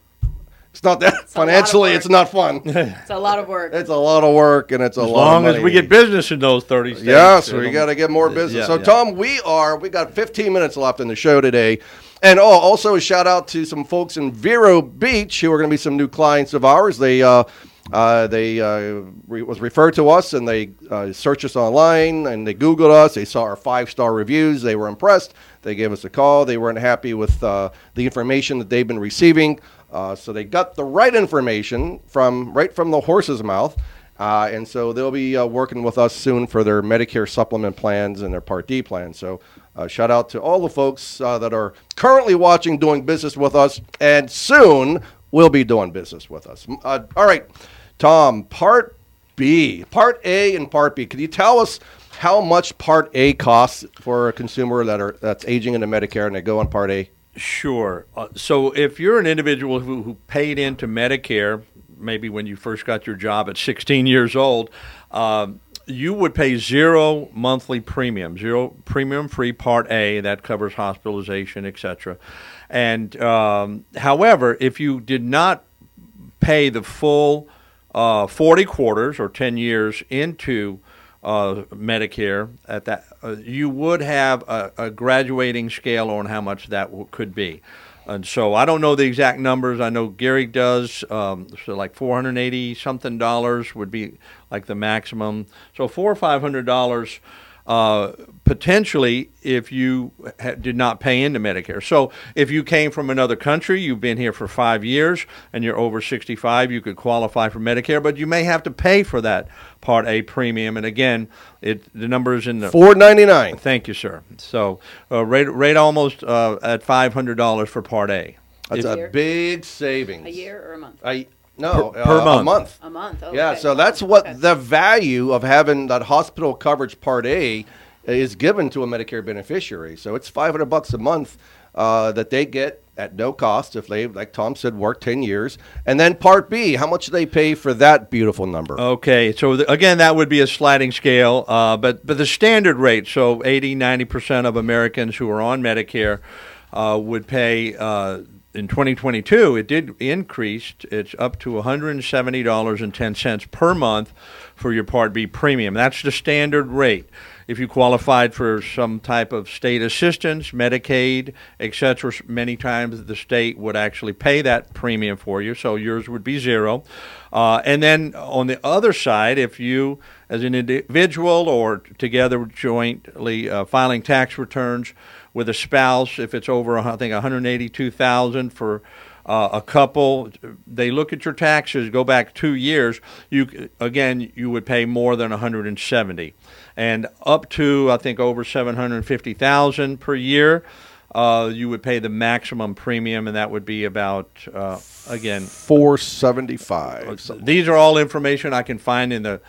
it's not that it's financially. It's not fun. it's a lot of work. It's a lot of work, and it's a as lot. As long as we get business in those 30 states. Yes, we got to get more business. Yeah, so, yeah. Tom, we are. We got 15 minutes left in the show today. And oh, also a shout out to some folks in Vero Beach who are going to be some new clients of ours. They uh, uh, they uh, re- was referred to us and they uh, searched us online and they Googled us. They saw our five star reviews. They were impressed. They gave us a call. They weren't happy with uh, the information that they've been receiving Uh, so they got the right information from right from the horse's mouth. Uh, and so they'll be uh, working with us soon for their Medicare supplement plans and their Part D plans. So uh, shout out to all the folks uh, that are currently watching, doing business with us, and soon will be doing business with us. Uh, all right, Tom, Part B, Part A and Part B. Can you tell us how much Part A costs for a consumer that are that's aging into Medicare and they go on Part A? Sure. Uh, so if you're an individual who, who paid into Medicare, maybe when you first got your job at 16 years old, um, you would pay zero monthly premium, zero premium free Part A that covers hospitalization, etc. And um, however, if you did not pay the full uh, 40 quarters or 10 years into uh, Medicare at that, uh, you would have a, a, graduating scale on how much that w- could be. And so I don't know the exact numbers. I know Gary does. Um, so like 480 something dollars would be like the maximum. So four or five hundred dollars uh, potentially if you ha- did not pay into Medicare. So if you came from another country, you've been here for five years, and you're over 65, you could qualify for Medicare, but you may have to pay for that Part A premium. And again, it the number is in the 499. Thank you, sir. So uh, rate rate almost uh, at $500 for Part A. That's A a year? big savings. A year or a month? I no Per- per uh, month. A month. A month. Oh, Yeah, okay. so that's what the value of having that hospital coverage Part A is given to a Medicare beneficiary. So it's 500 bucks a month uh, that they get at no cost if they, like Tom said, work 10 years. And then Part B, how much do they pay for that beautiful number? Okay, so th- again, that would be a sliding scale, uh, but but the standard rate, so 80, 90 percent of Americans who are on Medicare uh, would pay. In 2022, it did increase. It's up to $170.10 per month for your Part B premium. That's the standard rate. If you qualified for some type of state assistance, Medicaid, etc., many times the state would actually pay that premium for you, so yours would be zero. Uh, and then on the other side, if you, as an individual or together jointly uh, filing tax returns with a spouse, if it's over, I think, 182,000 for uh, a couple, they look at your taxes, go back two years. You again, you would pay more than 170, and up to I think over 750,000 per year. Uh, you would pay the maximum premium, and that would be about uh, again 475. so these are all information I can find in the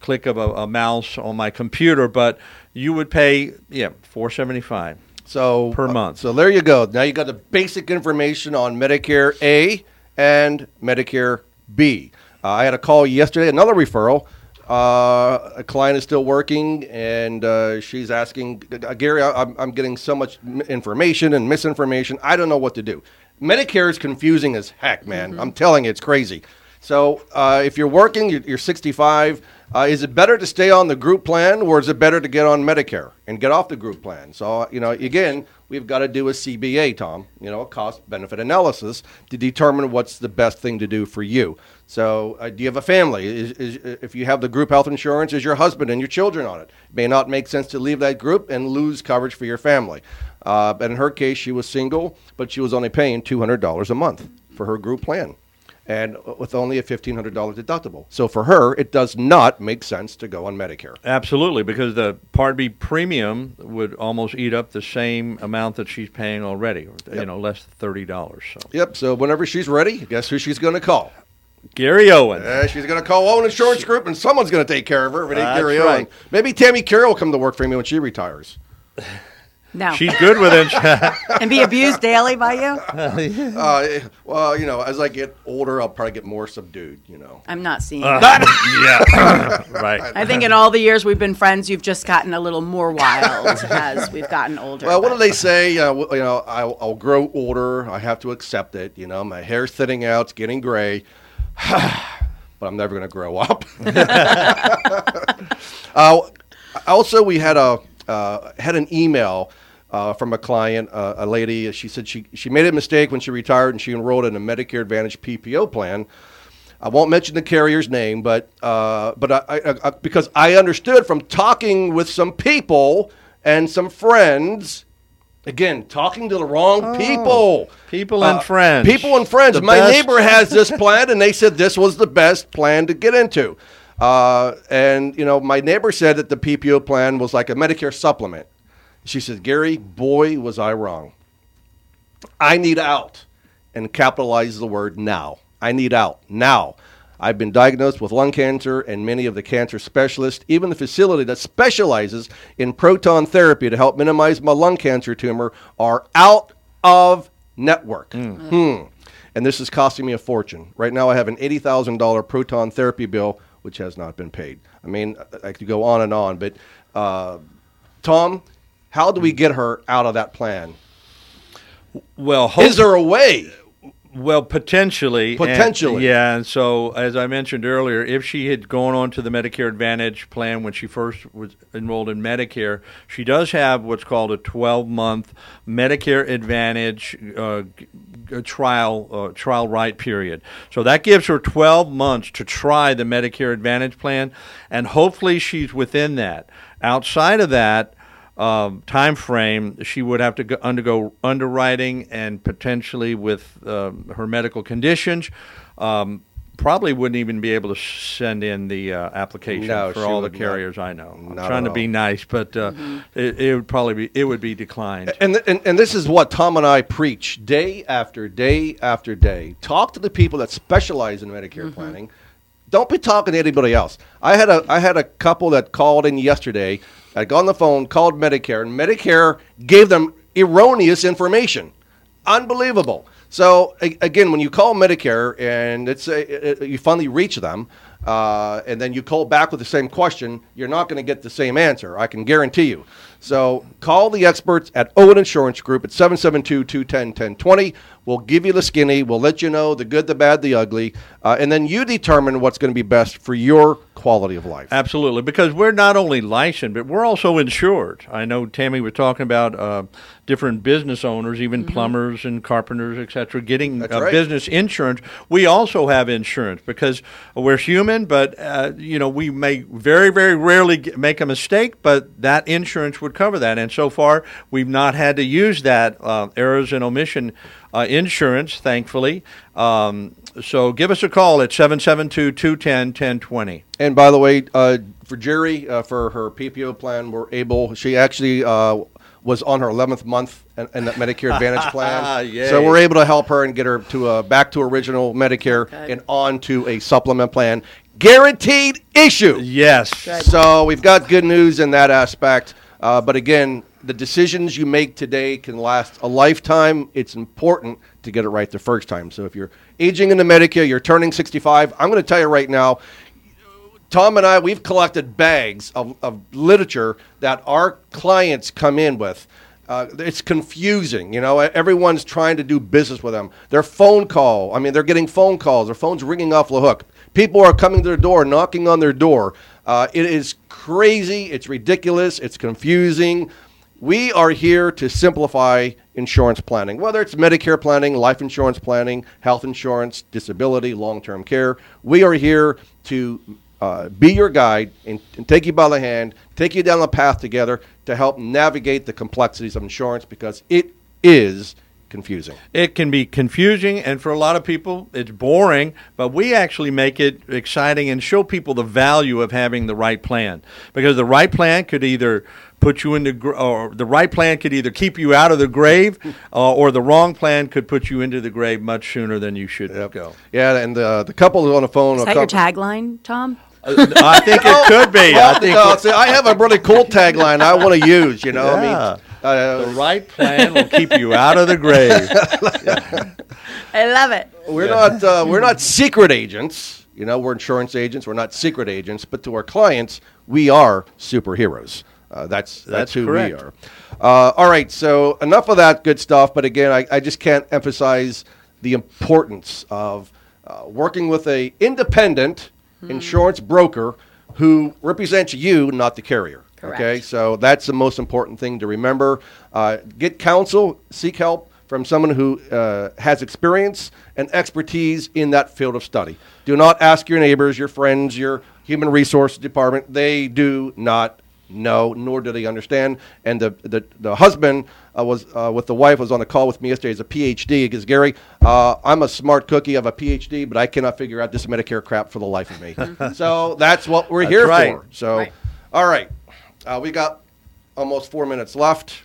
click of a, a mouse on my computer, but you would pay yeah 475 So per uh, month. so there you go. Now you got the basic information on Medicare A and Medicare B. Uh, I had a call yesterday, another referral. Uh, a client is still working, and uh, she's asking uh, Gary. I, I'm, I'm getting so much information and misinformation. I don't know what to do. Medicare is confusing as heck, man. I'm telling you, it's crazy. So uh, if you're working, you're, you're 65. Uh, is it better to stay on the group plan, or is it better to get on Medicare and get off the group plan? So you know, again, we've got to do a CBA, Tom. You know, a cost benefit analysis to determine what's the best thing to do for you. So, uh, do you have a family? Is, is, if you have the group health insurance, is your husband and your children on it? It may not make sense to leave that group and lose coverage for your family. Uh, but in her case, she was single, but she was only paying two hundred dollars a month for her group plan and with only a $1,500 deductible. So for her, it does not make sense to go on Medicare. Absolutely, because the Part B premium would almost eat up the same amount that she's paying already. You Yep. know, less than thirty dollars. So Yep. So whenever she's ready, guess who she's going to call? Gary Owen. Uh, she's going to call Owen Insurance Group, and someone's going to take care of her. If it ain't Gary right. Owen. Maybe Tami Karol will come to work for me when she retires. No. She's good with it. and be abused daily by you? Uh, well, you know, as I get older, I'll probably get more subdued. You know. I'm not seeing Uh, that. yeah, right. I think in all the years we've been friends, you've just gotten a little more wild as we've gotten older. Well, what do they say? Uh, you know, I'll, I'll grow older. I have to accept it. You know, my hair's thinning out. It's getting gray. but I'm never going to grow up. uh, also, we had a uh, had an email uh, from a client, uh, a lady. She said she she made a mistake when she retired and she enrolled in a Medicare Advantage PPO plan. I won't mention the carrier's name, but uh, but I, I, I, because I understood from talking with some people and some friends Again, talking to the wrong people. People and friends. People and friends. The My best- neighbor has this plan, and they said this was the best plan to get into. Uh, and you know, my neighbor said that the PPO plan was like a Medicare supplement. She said, "Gary, boy, was I wrong. I need out," and capitalize the word now. I need out now. I've been diagnosed with lung cancer, and many of the cancer specialists, even the facility that specializes in proton therapy to help minimize my lung cancer tumor, are out of network. Hmm. And this is costing me a fortune. Right now, I have an $80,000 proton therapy bill, which has not been paid. I mean, I I could go on and on, but uh, Tom, how do we get her out of that plan? Well, hope- Is there a way? Well, potentially. and- Potentially. yeah. And so, as I mentioned earlier, if she had gone on to the Medicare Advantage plan when she first was enrolled in Medicare, she does have what's called a 12 month Medicare Advantage uh, trial uh, trial right period. So that gives her 12 months to try the Medicare Advantage plan, and hopefully she's within that. Outside of that, um, time frame, she would have to go, undergo underwriting and potentially with um, her medical conditions. Um, probably wouldn't even be able to send in the uh, application No, for all the would not. carriers I know. I'm trying to be nice, but uh, it, it would probably be it would be declined. And, and and this is what Tom and I preach day after day after day. Talk to the people that specialize in Medicare planning. Don't be talking to anybody else. I had a I had a couple that called in yesterday. I got on the phone, called Medicare, and Medicare gave them erroneous information. Unbelievable. So again, when you call Medicare and it's a, it- you finally reach them, uh, and then you call back with the same question, you're not going to get the same answer. I can guarantee you. So call the experts at Owen Insurance Group at 772-210-1020. We'll give you the skinny. We'll let you know the good, the bad, the ugly, uh, and then you determine what's going to be best for your quality of life. Absolutely, because we're not only licensed, but we're also insured. I know Tami was talking about uh, different business owners, even plumbers and carpenters, etc., getting uh, right. business insurance. We also have insurance because we're human, but uh, you know we may very, very rarely get, make a mistake, but that insurance would cover that. And so far, we've not had to use that uh, errors and omission uh, insurance, thankfully. Um, so give us a call at 772 210 1020. And by the way, uh, for Jerry, uh, for her PPO plan, we're able. She actually uh, was on her 11th month in, in that Medicare Advantage plan, Yay. so we're able to help her and get her to uh, back to original Medicare and on to a supplement plan, guaranteed issue. Yes. So we've got good news in that aspect. Uh, but again, the decisions you make today can last a lifetime. It's important to get it right the first time. So if you're aging into Medicare, you're turning 65, I'm going to tell you right now, Tom and I, we've collected bags of, of literature that our clients come in with. Uh, it's confusing, you know. Everyone's trying to do business with them. Their phone call, I mean, they're getting phone calls. Their phone's ringing off the hook. People are coming to their door, knocking on their door. Uh, it is crazy. It's ridiculous. It's confusing. We are here to simplify insurance planning, whether it's Medicare planning, life insurance planning, health insurance, disability, long term care. We are here to uh, be your guide and, and take you by the hand, take you down the path together to help navigate the complexities of insurance because it is confusing. It can be confusing, and for a lot of people, it's boring. But we actually make it exciting and show people the value of having the right plan, because the right plan could either put you into, gr- or the right plan could either keep you out of the grave, uh, or the wrong plan could put you into the grave much sooner than you should go. Yeah, and uh, the couple is on the phone. Is a that your tagline, Tom? I think it could be. I think no, see, I have a really cool tagline I want to use. You know, Yeah. I mean, uh, the right plan will keep you out of the grave. I love it. We're not uh, we're not secret agents. You know, we're insurance agents. We're not secret agents, but to our clients, we are superheroes. Uh, that's, that's That's who correct. we are. Uh, all right, so enough of that good stuff. But again, I, I just can't emphasize the importance of uh, working with a independent insurance broker who represents you, not the carrier. Correct. Okay, so that's the most important thing to remember. Uh, get counsel, seek help from someone who uh, has experience and expertise in that field of study. Do not ask your neighbors, your friends, your human resource department. They do not No, nor did he understand. And the the, the husband uh, was uh, with the wife was on a call with me yesterday He's a PhD. Because Gary, uh, I'm a smart cookie, I have a PhD, but I cannot figure out this Medicare crap for the life of me. so that's what we're That's here right. for. So, Right. all right, uh, we got almost four minutes left.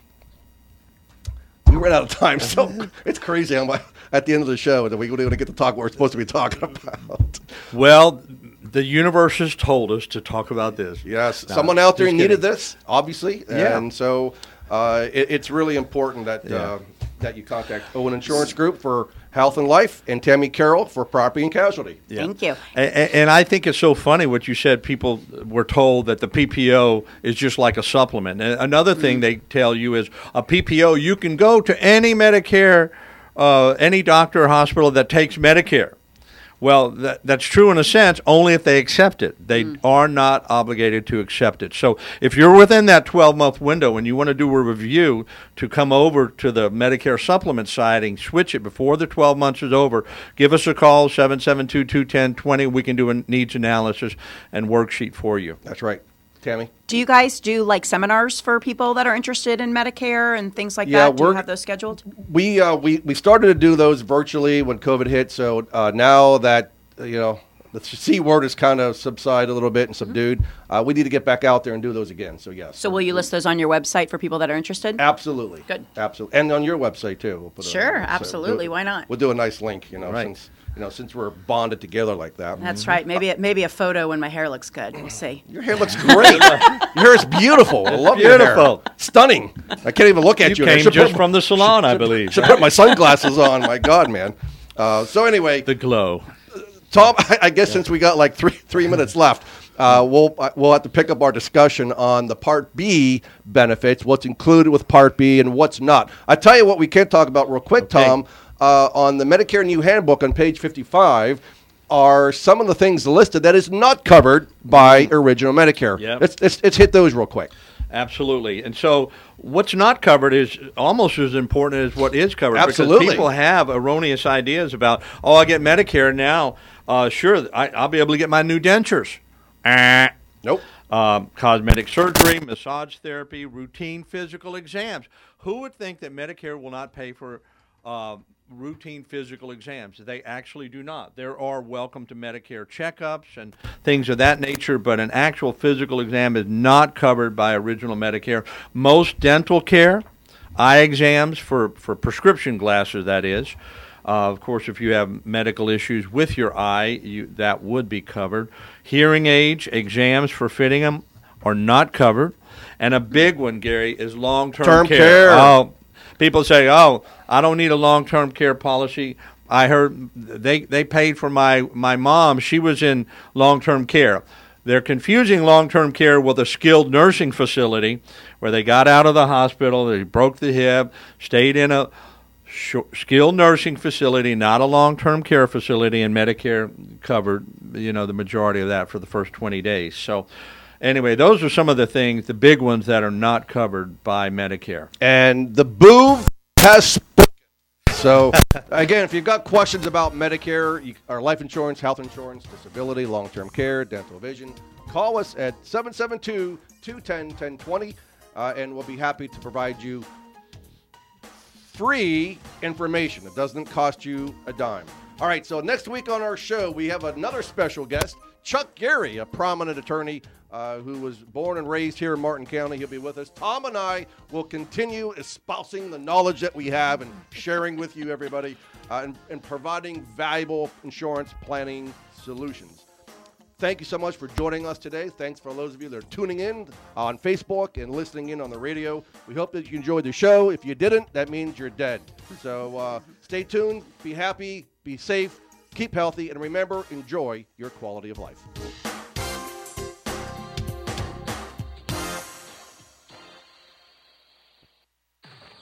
We ran out of time, so it's crazy. I'm like, at the end of the show that we don't even get to talk what we're supposed to be talking about. Well, the universe has told us to talk about this. Yes, No, someone out there needed kidding. this, obviously, Yeah. and so uh, it, it's really important that Yeah. uh, that you contact Owen Insurance Group for health and life, and Tami Karol for property and casualty. Yeah. Thank you. And, and I think it's so funny what you said. People were told that the PPO is just like a supplement. And another thing they tell you is a PPO, you can go to any Medicare, uh, any doctor or hospital that takes Medicare. Well, that, that's true in a sense, only if they accept it. They mm. are not obligated to accept it. So if you're within that 12 month window and you want to do a review to come over to the Medicare supplement side and switch it before the 12 months is over, give us a call, 772 210 We can do a needs analysis and worksheet for you. That's right, Tami. Do you guys do like seminars for people that are interested in Medicare and things like Yeah, that? Do you we're- have those scheduled? We uh, we we started to do those virtually when COVID hit. So uh, now that uh, you know the c word has kind of subsided a little bit and subdued, uh, we need to get back out there and do those again. So yes. So will you list those on your website for people that are interested? Absolutely. Good. Absolutely. And on your website too. We'll put it Sure, on there. So absolutely. do- Why not? We'll do a nice link. You know, Right. since you know since we're bonded together like that. That's right. Maybe maybe a photo when my hair looks good. We'll see. Your hair looks great. your hair is beautiful. I love your hair. beautiful. Stunning. I can't even look at You you. Came just put- from the salon, I believe. Should put my sunglasses on. My God, man. Uh, so anyway, The glow. Tom, I, I guess since we got like three three minutes left, uh, we'll uh, we'll have to pick up our discussion on the Part B benefits, what's included with Part B and what's not. I tell you what, we can talk about real quick, Okay. Tom. Uh, on the Medicare New Handbook on page fifty five. Are some of the things listed that is not covered by original Medicare? Yep. Let's, let's, let's hit those real quick. Absolutely. And so what's not covered is almost as important as what is covered. Absolutely. Because people have erroneous ideas about, oh, I get Medicare now. Uh, sure, I, I'll be able to get my new dentures. Ah. Nope. Um, cosmetic surgery, massage therapy, routine physical exams. Who would think that Medicare will not pay for uh, routine physical exams? They actually do not. There are welcome to Medicare checkups and things of that nature, but an actual physical exam is not covered by original Medicare. Most dental care, eye exams for, for prescription glasses, that is. Uh, of course, if you have medical issues with your eye, you, that would be covered. Hearing aids, exams for fitting them are not covered. And a big one, Gary, is long-term care. care. Oh, people say, "Oh, I don't need a long-term care policy." I heard they they paid for my my mom. She was in long-term care. They're confusing long-term care with a skilled nursing facility where they got out of the hospital, they broke the hip, stayed in a skilled nursing facility, not a long-term care facility, and Medicare covered, you know, the majority of that for the first 20 days. So, anyway, those are some of the things, the big ones that are not covered by Medicare. And the boo has spoken. So, again, if you've got questions about Medicare, you, or life insurance, health insurance, disability, long term care, dental vision, call us at 772 210 1020, uh, and we'll be happy to provide you free information. It doesn't cost you a dime. All right, so next week on our show, we have another special guest, Chuck Gary, a prominent attorney uh, who was born and raised here in Martin County. He'll be with us. Tom and I will continue espousing the knowledge that we have and sharing with you, everybody, uh, and, and providing valuable insurance planning solutions. Thank you so much for joining us today. Thanks for those of you that are tuning in on Facebook and listening in on the radio. We hope that you enjoyed the show. If you didn't, that means you're dead. So uh, stay tuned, be happy, be safe, keep healthy, and remember, enjoy your quality of life.